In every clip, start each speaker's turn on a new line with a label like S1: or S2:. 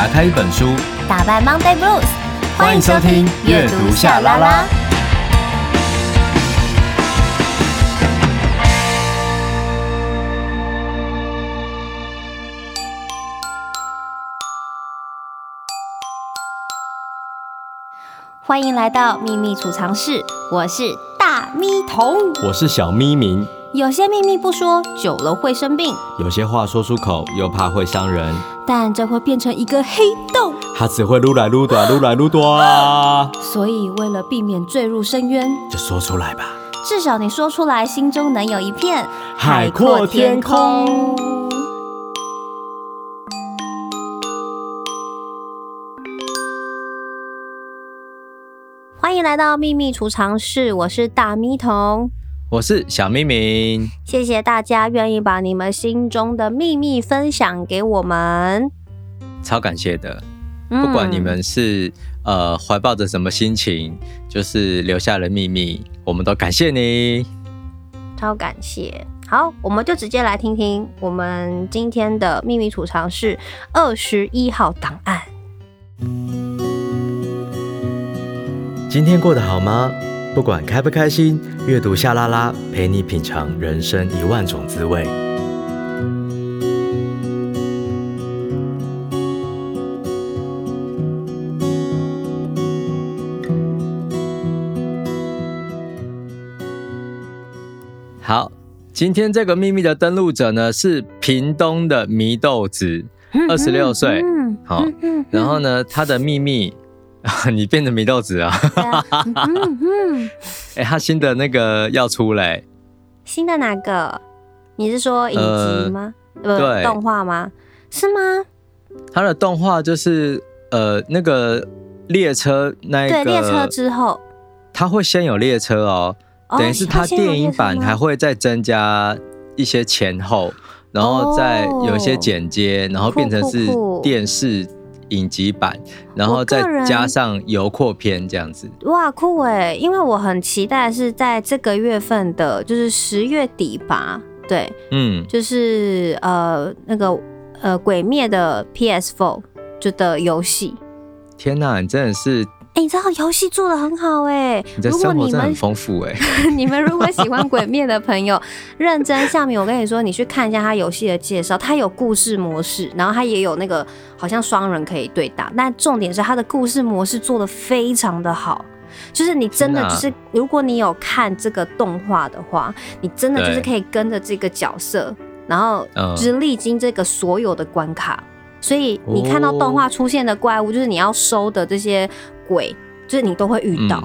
S1: 打开一本书，
S2: 打败 Monday Blues。
S1: 欢迎收听阅读夏拉拉。
S2: 欢迎来到秘密储藏室，我是大咪童，
S1: 我是小咪明。
S2: 有些秘密不说，久了会生病；
S1: 有些话说出口，又怕会伤人。
S2: 但这会变成一个黑洞，
S1: 它只会撸来撸短，撸来撸多啊！
S2: 所以为了避免坠入深渊，
S1: 就说出来吧。
S2: 至少你说出来，心中能有一片
S1: 海阔天空。
S2: 欢迎来到秘密储藏室，我是大咪童。
S1: 我是小咪明，
S2: 谢谢大家愿意把你们心中的秘密分享给我们，
S1: 超感谢的。不管你们是、嗯、呃怀抱着什么心情，就是留下了秘密，我们都感谢你，
S2: 超感谢。好，我们就直接来听听我们今天的秘密储藏室二十一号档案。
S1: 今天过得好吗？不管开不开心，阅读夏拉拉陪你品尝人生一万种滋味。好，今天这个秘密的登录者呢，是屏东的祢豆子，二十六岁。好，然后呢，他的秘密。你变成祢豆子啊！嗯嗯，哎，他新的那个要出来，
S2: 新的哪个？你是说影集吗？呃，对，动画吗？是吗？
S1: 他的动画就是呃，那个列车那一个
S2: 对列车之后，
S1: 他会先有列车哦，等于是他电影版还会再增加一些前后，然后再有一些剪接，然后变成是电视。影集版，然后再加上游廓片这样子。
S2: 哇，酷哎！因为我很期待是在这个月份的，就是十月底吧。对，嗯，就是呃那个呃鬼灭的 PS4 就的游戏。
S1: 天哪，你真的是！
S2: 欸、你知道游戏做的很好哎、欸，
S1: 你的生活真的很丰富哎、
S2: 欸。你们如果喜欢鬼灭的朋友，认真下面我跟你说，你去看一下他游戏的介绍，他有故事模式，然后他也有那个好像双人可以对打，但重点是他的故事模式做的非常的好，就是你真的就是如果你有看这个动画的话，你真的就是可以跟着这个角色，然后就是历经这个所有的关卡，所以你看到动画出现的怪物，就是你要收的这些。鬼就是你都会遇到，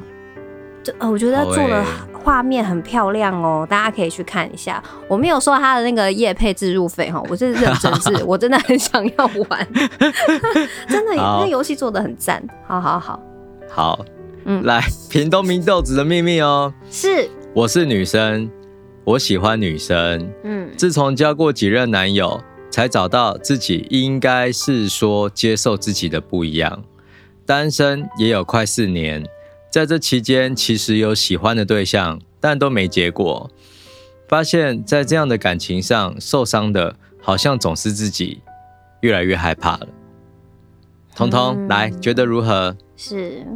S2: 这、嗯、呃，我觉得做的画面很漂亮哦、大家可以去看一下。我没有收他的那个夜配置入费哈，我是认真是，我真的很想要玩，真的，那游戏做的很赞。好好好，
S1: 好，嗯，来，屏东明豆子的秘密哦、喔，
S2: 是，
S1: 我是女生，我喜欢女生，嗯，自从交过几任男友，才找到自己应该是说接受自己的不一样。单身也有快四年，在这期间其实有喜欢的对象，但都没结果。发现，在这样的感情上受伤的，好像总是自己，越来越害怕了。彤彤，嗯，来，觉得如何？
S2: 是，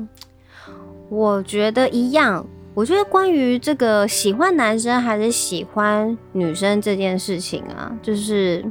S2: 我觉得一样。我觉得关于这个喜欢男生还是喜欢女生这件事情啊，就是。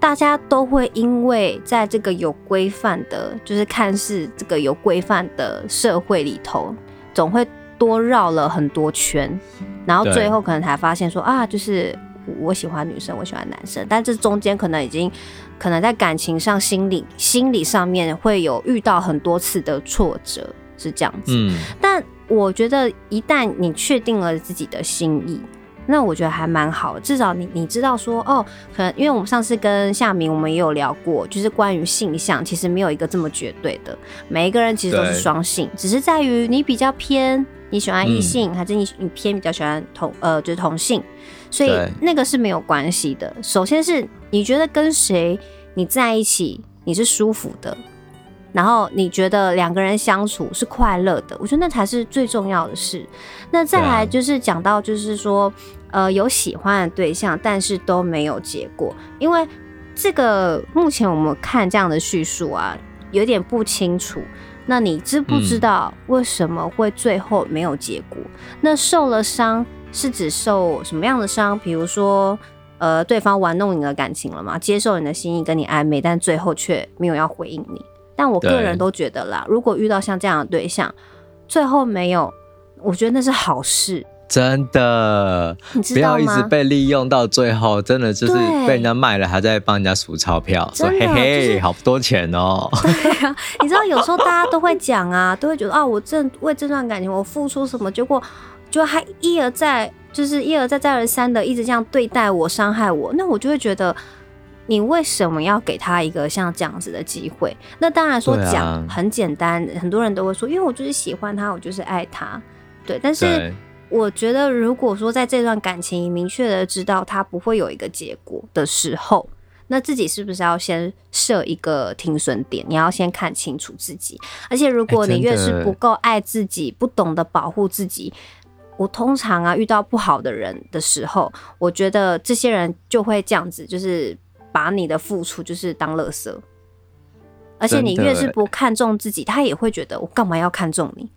S2: 大家都会因为在这个有规范的，就是看似这个有规范的社会里头，总会多绕了很多圈，然后最后可能才发现说啊，就是我喜欢女生，我喜欢男生，但这中间可能已经可能在感情上、心理、心理上面会有遇到很多次的挫折，是这样子。嗯，但我觉得一旦你确定了自己的心意。那我觉得还蛮好，至少你你知道说哦，可能因为我们上次跟夏明我们也有聊过，就是关于性向，其实没有一个这么绝对的，每一个人其实都是双性，只是在于你比较偏你喜欢异性，嗯，还是你你偏比较喜欢同呃就是同性，所以那个是没有关系的。首先是你觉得跟谁你在一起你是舒服的。然后你觉得两个人相处是快乐的，我觉得那才是最重要的事。那再来就是讲到，就是说，呃，有喜欢的对象，但是都没有结果，因为这个目前我们看这样的叙述啊，有点不清楚。那你知不知道为什么会最后没有结果？嗯、那受了伤是指受什么样的伤？比如说，呃，对方玩弄你的感情了吗？接受你的心意，跟你暧昧，但最后却没有要回应你。但我个人都觉得啦，如果遇到像这样的对象，最后没有，我觉得那是好事。
S1: 真的？不要一直被利用到最后，真的就是被人家卖了，还在帮人家数钞票，说嘿嘿，就是、好多钱哦。
S2: 对啊，你知道有时候大家都会讲啊，都会觉得啊，我这为这段感情我付出什么，结果就还一而再，就是一而再再而三的一直这样对待我，伤害我，那我就会觉得你为什么要给他一个像这样子的机会？那当然说讲很简单，很多人都会说，因为我就是喜欢他，我就是爱他，对，但是。我觉得，如果说在这段感情明确的知道他不会有一个结果的时候，那自己是不是要先设一个停损点？你要先看清楚自己。而且，如果你越是不够爱自己，不懂得保护自己，我通常啊遇到不好的人的时候，我觉得这些人就会这样子，就是把你的付出就是当垃圾。而且，你越是不看重自己，他也会觉得我干嘛要看重你？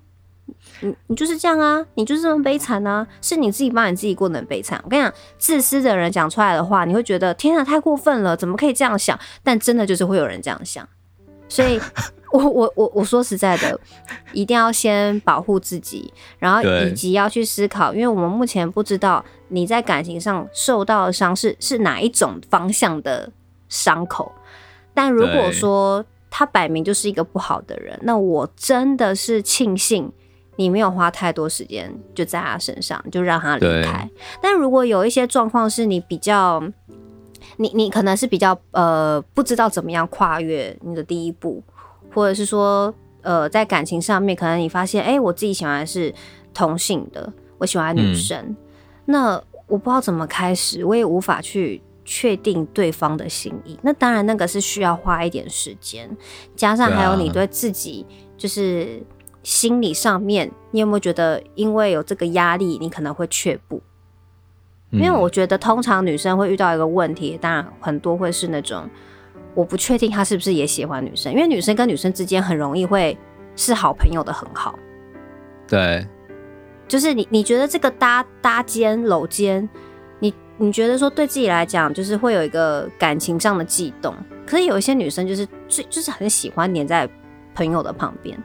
S2: 你你就是这样啊，你就是这么悲惨啊，是你自己把你自己过得很悲惨。我跟你讲，自私的人讲出来的话，你会觉得天啊，太过分了，怎么可以这样想？但真的就是会有人这样想，所以 我我我我说实在的，一定要先保护自己，然后以及要去思考，因为我们目前不知道你在感情上受到的伤是是哪一种方向的伤口，但如果说他摆明就是一个不好的人，那我真的是庆幸。你没有花太多时间就在他身上，就让他离开。但如果有一些状况是你比较，你你可能是比较呃不知道怎么样跨越你的第一步，或者是说呃在感情上面，可能你发现哎、欸，我自己喜欢的是同性的，我喜欢女生，嗯、那我不知道怎么开始，我也无法去确定对方的心意。那当然那个是需要花一点时间，加上还有你对自己就是。心理上面，你有没有觉得，因为有这个压力，你可能会却步？因为我觉得，通常女生会遇到一个问题，当然很多会是那种，我不确定他是不是也喜欢女生，因为女生跟女生之间很容易会是好朋友的很好。
S1: 对，
S2: 就是你你觉得这个搭搭肩搂肩，你你觉得说对自己来讲，就是会有一个感情上的悸动，可是有一些女生就是最就是很喜欢黏在朋友的旁边。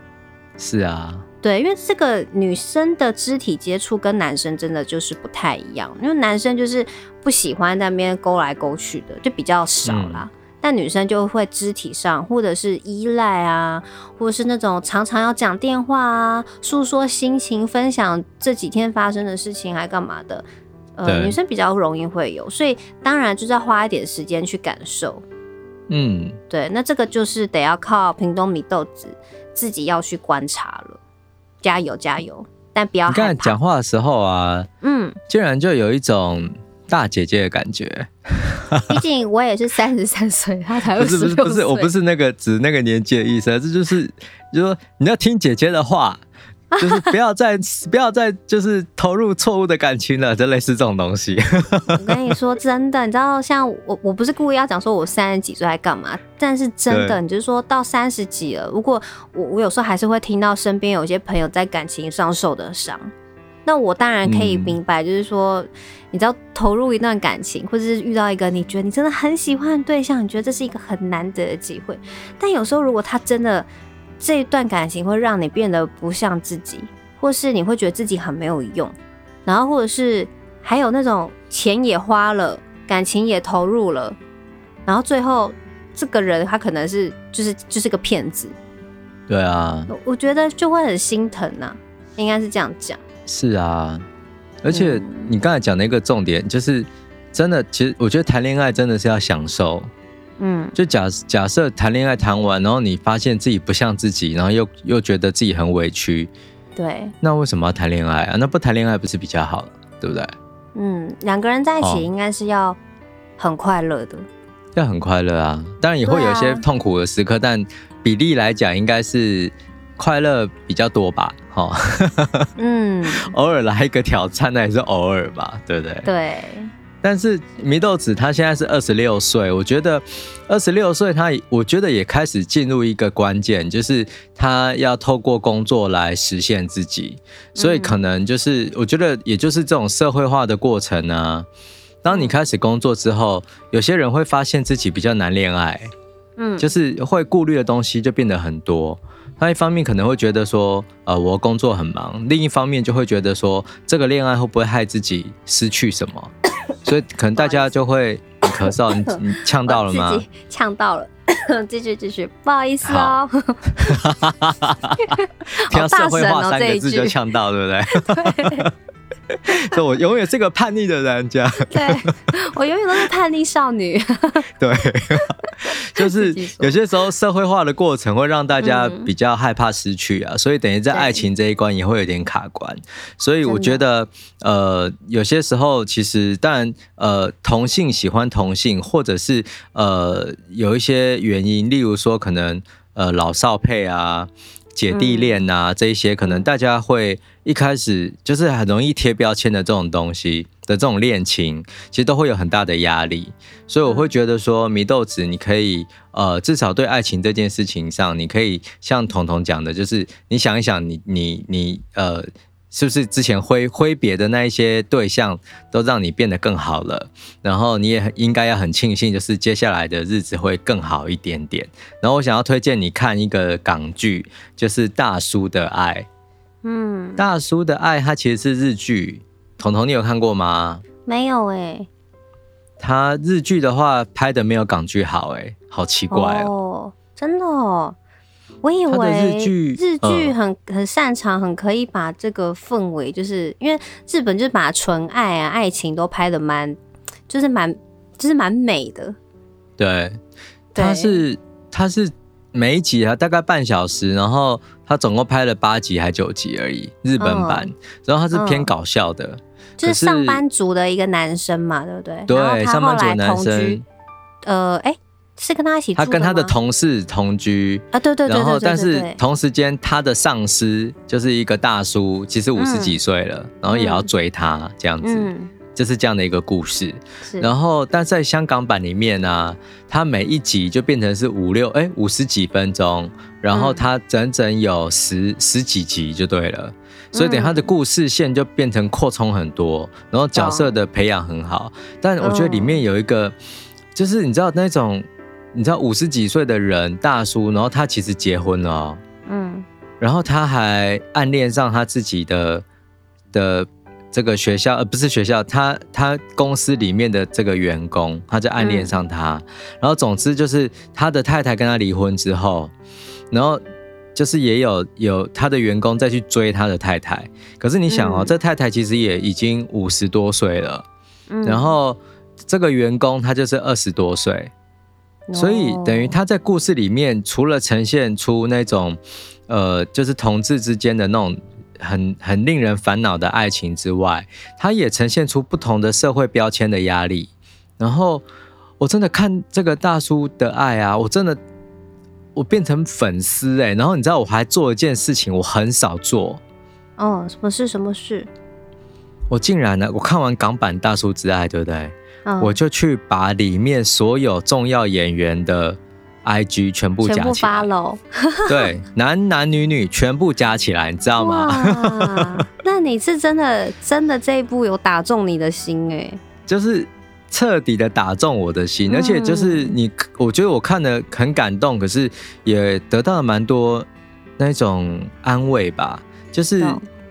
S1: 是啊，
S2: 对，因为这个女生的肢体接触跟男生真的就是不太一样，因为男生就是不喜欢在那边勾来勾去的，就比较少啦。嗯、但女生就会肢体上，或者是依赖啊，或者是那种常常要讲电话啊，诉说心情，分享这几天发生的事情，还干嘛的？呃，女生比较容易会有，所以当然就是要花一点时间去感受。
S1: 嗯，
S2: 对，那这个就是得要靠屏东米豆子。自己要去观察了，加油加油！但不要。
S1: 你刚才讲话的时候啊，嗯，竟然就有一种大姐姐的感觉。
S2: 毕竟我也是三十三岁，他才二十六岁。
S1: 不是不是，我不是那个指那个年纪的意思，这就是，就是说你要听姐姐的话。就是不要再不要再就是投入错误的感情了，就类似这种东西。
S2: 我跟你说真的，你知道，像我我不是故意要讲说我三十几岁在干嘛，但是真的，你就是说到三十几了，如果我我有时候还是会听到身边有些朋友在感情上受的伤，那我当然可以明白，就是说，嗯、你知道投入一段感情，或者是遇到一个你觉得你真的很喜欢的对象，你觉得这是一个很难得的机会，但有时候如果他真的。这一段感情会让你变得不像自己，或是你会觉得自己很没有用，然后或者是还有那种钱也花了，感情也投入了，然后最后这个人他可能是就是就是个骗子。
S1: 对啊，
S2: 我觉得就会很心疼呐、啊，应该是这样讲。
S1: 是啊，而且你刚才讲的一个重点就是，真的，其实我觉得谈恋爱真的是要享受。嗯，就假假设谈恋爱谈完，然后你发现自己不像自己，然后又又觉得自己很委屈，
S2: 对，
S1: 那为什么要谈恋爱啊？那不谈恋爱不是比较好，对不对？
S2: 嗯，两个人在一起应该是要很快乐的，
S1: 要很快乐啊。当然也会有一些痛苦的时刻，啊、但比例来讲应该是快乐比较多吧？哈，嗯，偶尔来一个挑战，那也是偶尔吧，对不对？
S2: 对。
S1: 但是祢豆子他现在是二十六岁，我觉得二十六岁他，我觉得也开始进入一个关键，就是他要透过工作来实现自己，所以可能就是我觉得也就是这种社会化的过程啊。当你开始工作之后，有些人会发现自己比较难恋爱，嗯，就是会顾虑的东西就变得很多。他一方面可能会觉得说，呃，我工作很忙；另一方面就会觉得说，这个恋爱会不会害自己失去什么？所以可能大家就会你咳嗽，你 你呛到了吗？
S2: 呛到了，继续继续，不好意思哦。
S1: 听到社会化三个字就呛到，对不对？对。所以我永远是个叛逆的人，这样。
S2: 对，我永远都是叛逆少女。
S1: 对，就是有些时候社会化的过程会让大家比较害怕失去啊，所以等于在爱情这一关也会有点卡关。所以我觉得，呃，有些时候其实当然，呃，同性喜欢同性，或者是呃有一些原因，例如说可能呃老少配啊。姐弟恋啊，这一些可能大家会一开始就是很容易贴标签的这种东西的这种恋情，其实都会有很大的压力。所以我会觉得说，祢豆子，你可以呃，至少对爱情这件事情上，你可以像彤彤讲的，就是你想一想你，你你你呃。是不是之前挥挥别的那一些对象都让你变得更好了？然后你也应该要很庆幸，就是接下来的日子会更好一点点。然后我想要推荐你看一个港剧，就是《大叔的爱》。嗯，《大叔的爱》它其实是日剧。彤彤，你有看过吗？
S2: 没有哎、欸。
S1: 它日剧的话拍的没有港剧好哎、欸，好奇怪哦。
S2: 哦，真的哦。我以为日剧日剧很很擅长，很可以把这个氛围，就是因为日本就是把纯爱啊、爱情都拍的蛮，就是蛮，就是蛮美的。
S1: 对，它是它是每一集啊大概半小时，然后它总共拍了八集还九集而已，日本版。然后它是偏搞笑的，
S2: 就是上班族的一个男生嘛，对不对？
S1: 对，上班族男生。
S2: 呃，哎。是跟他一起住，
S1: 他跟他的同事同居
S2: 啊，对对对，
S1: 然后但是同时间他的上司就是一个大叔，其实五十几岁了，嗯、然后也要追他这样子，嗯、就是这样的一个故事。是然后但在香港版里面呢、啊，他每一集就变成是五六哎五十几分钟，然后他整整有十十几集就对了，所以等他的故事线就变成扩充很多，然后角色的培养很好。但我觉得里面有一个，就是你知道那种。你知道五十几岁的人大叔，然后他其实结婚了，哦，嗯，然后他还暗恋上他自己的的这个学校，呃，不是学校，他他公司里面的这个员工，他就暗恋上他，嗯，然后总之就是他的太太跟他离婚之后，然后就是也有有他的员工再去追他的太太，可是你想哦，这太太其实也已经五十多岁了，嗯，然后这个员工他就是二十多岁。所以等于他在故事里面，除了呈现出那种，呃，就是同志之间的那种很很令人烦恼的爱情之外，他也呈现出不同的社会标签的压力。然后我真的看这个大叔的爱啊，我真的我变成粉丝哎。然后你知道我还做一件事情，我很少做。
S2: 哦，什么事？什么事？
S1: 我竟然呢，我看完港版《大叔之爱》，对不对？我就去把里面所有重要演员的 IG 全部加起来，对，男男女女全部加起来，你知道吗？
S2: 那你是真的真的这一部有打中你的心哎，
S1: 就是彻底的打中我的心，而且就是你，我觉得我看的很感动，可是也得到了蛮多那种安慰吧，就是。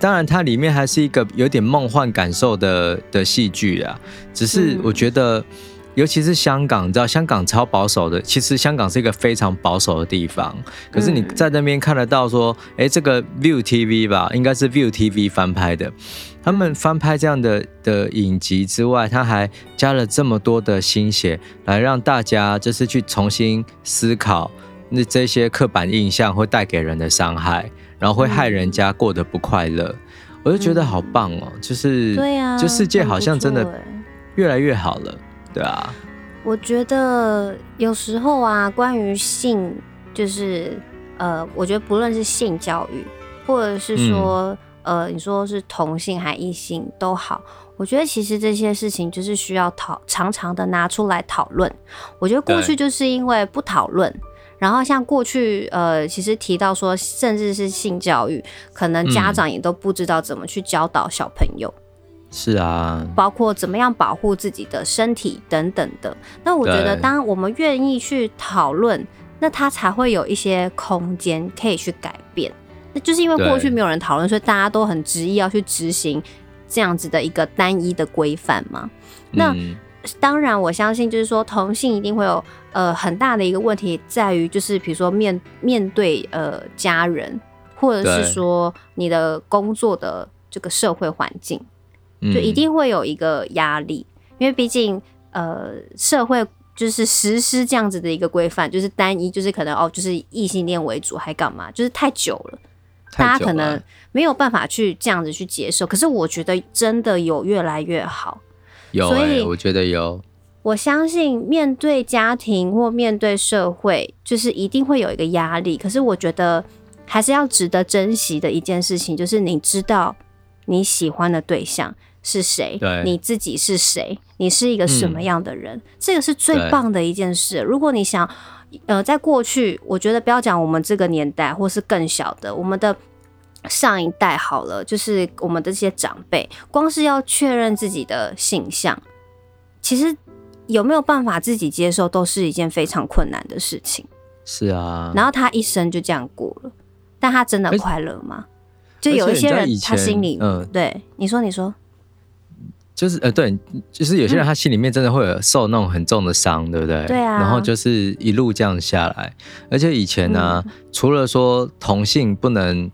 S1: 当然，它里面还是一个有点梦幻感受的的戏剧啊。只是我觉得，尤其是香港，你知道香港超保守的。其实香港是一个非常保守的地方。可是你在那边看得到说，哎，这个 View TV 吧，应该是 View TV 翻拍的。他们翻拍这样的的影集之外，他还加了这么多的心血，来让大家就是去重新思考那这些刻板印象会带给人的伤害。然后会害人家过得不快乐，嗯、我就觉得好棒哦！就是，对啊，就世界好像真的越来越好了，对啊。
S2: 我觉得有时候啊，关于性，就是呃，我觉得不论是性教育，或者是说，呃，你说是同性还异性都好，我觉得其实这些事情就是需要讨常常的拿出来讨论。我觉得过去就是因为不讨论，然后像过去呃，其实提到说，甚至是性教育，可能家长也都不知道怎么去教导小朋友。嗯
S1: 是啊，
S2: 包括怎么样保护自己的身体等等的。那我觉得，当我们愿意去讨论，那他才会有一些空间可以去改变。那就是因为过去没有人讨论，所以大家都很执意要去执行这样子的一个单一的规范嘛。那、嗯、当然，我相信就是说，同性一定会有呃很大的一个问题，在于就是比如说面面对呃家人，或者是说你的工作的这个社会环境。就一定会有一个压力，因为毕竟呃社会就是实施这样子的一个规范，就是单一，就是可能哦，就是异性恋为主，还干嘛？就是太久了，大家可能没有办法去这样子去接受。可是我觉得真的有越来越好，
S1: 有、欸，所以我觉得有。
S2: 我相信面对家庭或面对社会，就是一定会有一个压力。可是我觉得还是要值得珍惜的一件事情，就是你知道你喜欢的对象是谁？你自己是谁？你是一个什么样的人？嗯，这个是最棒的一件事。如果你想，呃，在过去，我觉得不要讲我们这个年代，或是更小的，我们的上一代好了，就是我们的这些长辈，光是要确认自己的性向，其实有没有办法自己接受，都是一件非常困难的事情。
S1: 是啊，
S2: 然后他一生就这样过了，但他真的快乐吗？就有一些人，他心里，嗯，对，你说，你说。
S1: 就是呃，对，就是有些人他心里面真的会有受那种很重的伤，对不对？
S2: 对啊。
S1: 然后就是一路这样下来，而且以前呢、啊嗯，除了说同性不能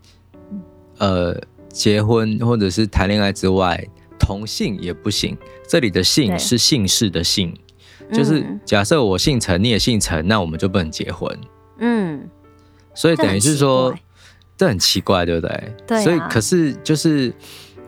S1: 呃结婚或者是谈恋爱之外，同性也不行。这里的姓是姓氏的姓，就是假设我姓陈，你也姓陈，那我们就不能结婚。嗯。所以等于是说，这很奇怪，对不对？对、啊。所以可是就是。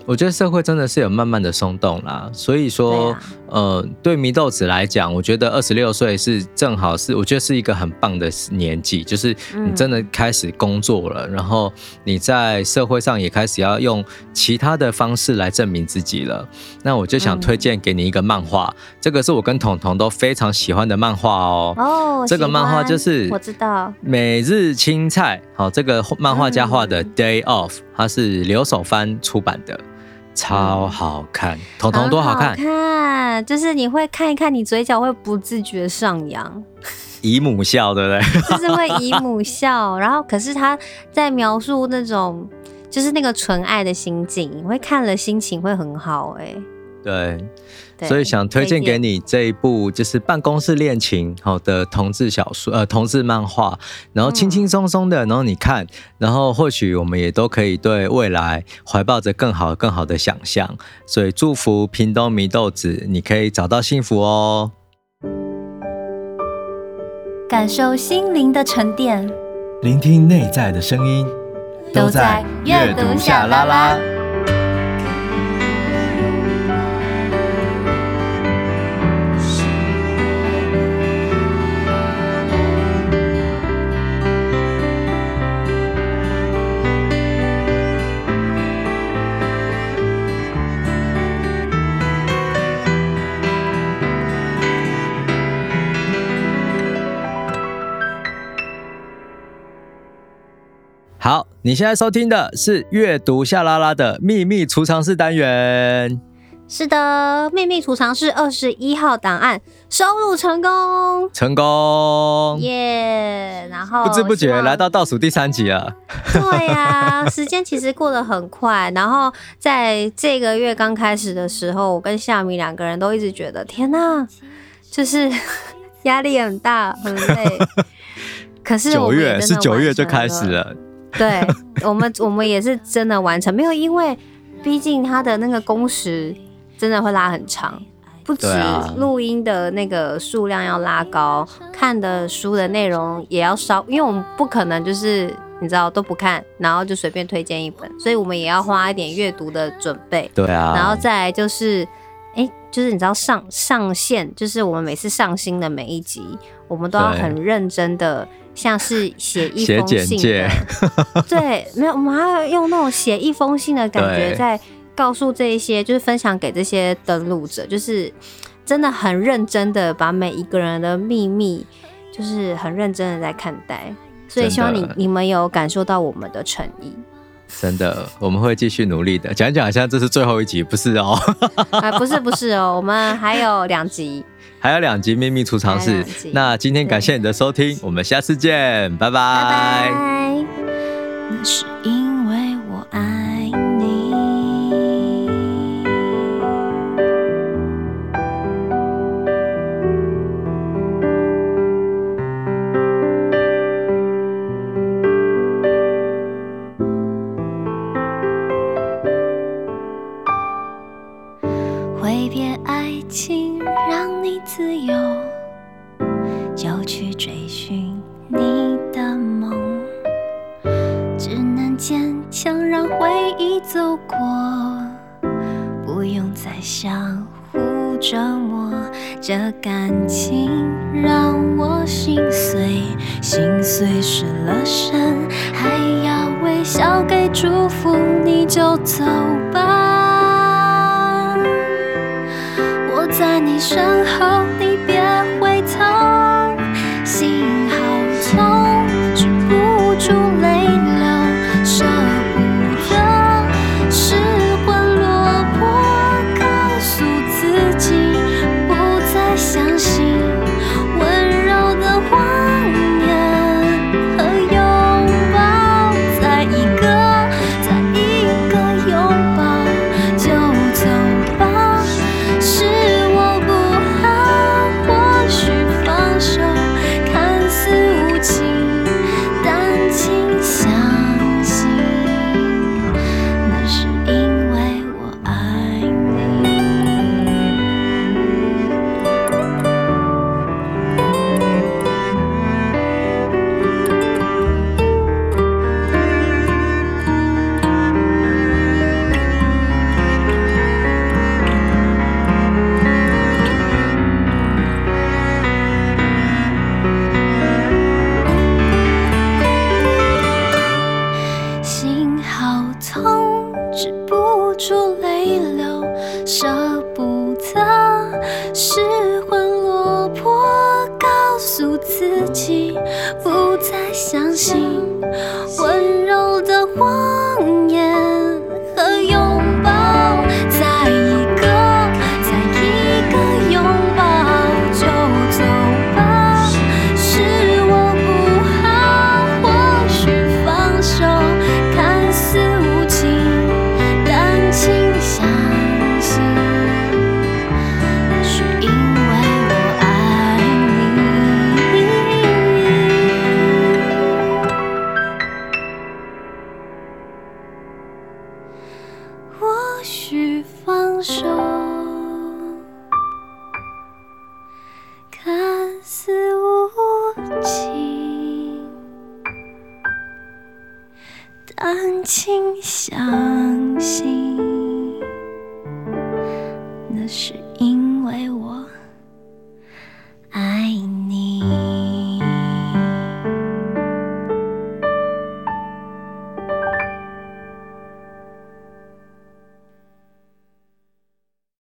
S1: 我觉得社会真的是有慢慢的松动啦，所以说，啊、呃，对祢豆子来讲，我觉得二十六岁是正好是，我觉得是一个很棒的年纪，就是你真的开始工作了，嗯，然后你在社会上也开始要用其他的方式来证明自己了。那我就想推荐给你一个漫画，嗯，这个是我跟彤彤都非常喜欢的漫画哦。哦，这个漫画就是
S2: 我知道
S1: 每日青菜，好，这个漫画家画的 Day Off，它是留守番出版的。超好看，彤彤多好看！好
S2: 看，就是你会看一看，你嘴角会不自觉上扬，
S1: 姨母笑，对不对？
S2: 就是会姨母笑，然后可是他在描述那种，就是那个纯爱的心境，你会看了心情会很好，哎，
S1: 对。所以想推荐给你这一部就是办公室恋情好的同志小说，呃，同志漫画，然后轻轻松松的，然后你看，然后或许我们也都可以对未来怀抱着更好更好的想象。所以祝福屏东迷豆子，你可以找到幸福哦。
S3: 感受心灵的沉淀，
S4: 聆听内在的声音，都在阅读夏 LaLa。
S1: 好，你现在收听的是阅读夏 LaLa 的秘密储藏室单元。
S2: 是的，秘密储藏室二十一号档案收录成功，
S1: 成功，
S2: 耶、yeah！然后
S1: 不知不觉来到倒数第三集了。
S2: 对呀、啊，时间其实过得很快。然后在这个月刚开始的时候，我跟夏米两个人都一直觉得天哪，就是 压力很大，很累。可是九
S1: 月是九月就开始了。
S2: 对我们，我们也是真的完成，没有，因为毕竟他的那个工时真的会拉很长，不止录音的那个数量要拉高，看的书的内容也要稍，因为我们不可能就是你知道都不看，然后就随便推荐一本，所以我们也要花一点阅读的准备。
S1: 对啊，
S2: 然后再来就是，哎，就是你知道上上线，就是我们每次上新的每一集，我们都要很认真的。
S5: 像是写一封信的，对，没有，我们还要用那种写一封信的感觉，在告诉这一些，就是分享给这些登录者，就是真的很认真的把每一个人的秘密，就是很认真的在看待，所以希望你你们有感受到我们的诚意。
S1: 真的，我们会继续努力的。讲讲，好像这是最后一集，不是哦？
S5: 啊，不是，不是哦，我们还有两集，
S1: 还有两集秘密储藏室。那今天感谢你的收听，我们下次见，拜拜。拜拜。
S2: 自由就去追寻你的梦只能坚强让回忆走过不用再相互折磨这感情让我心碎心碎失了神还要微笑给祝福你就走。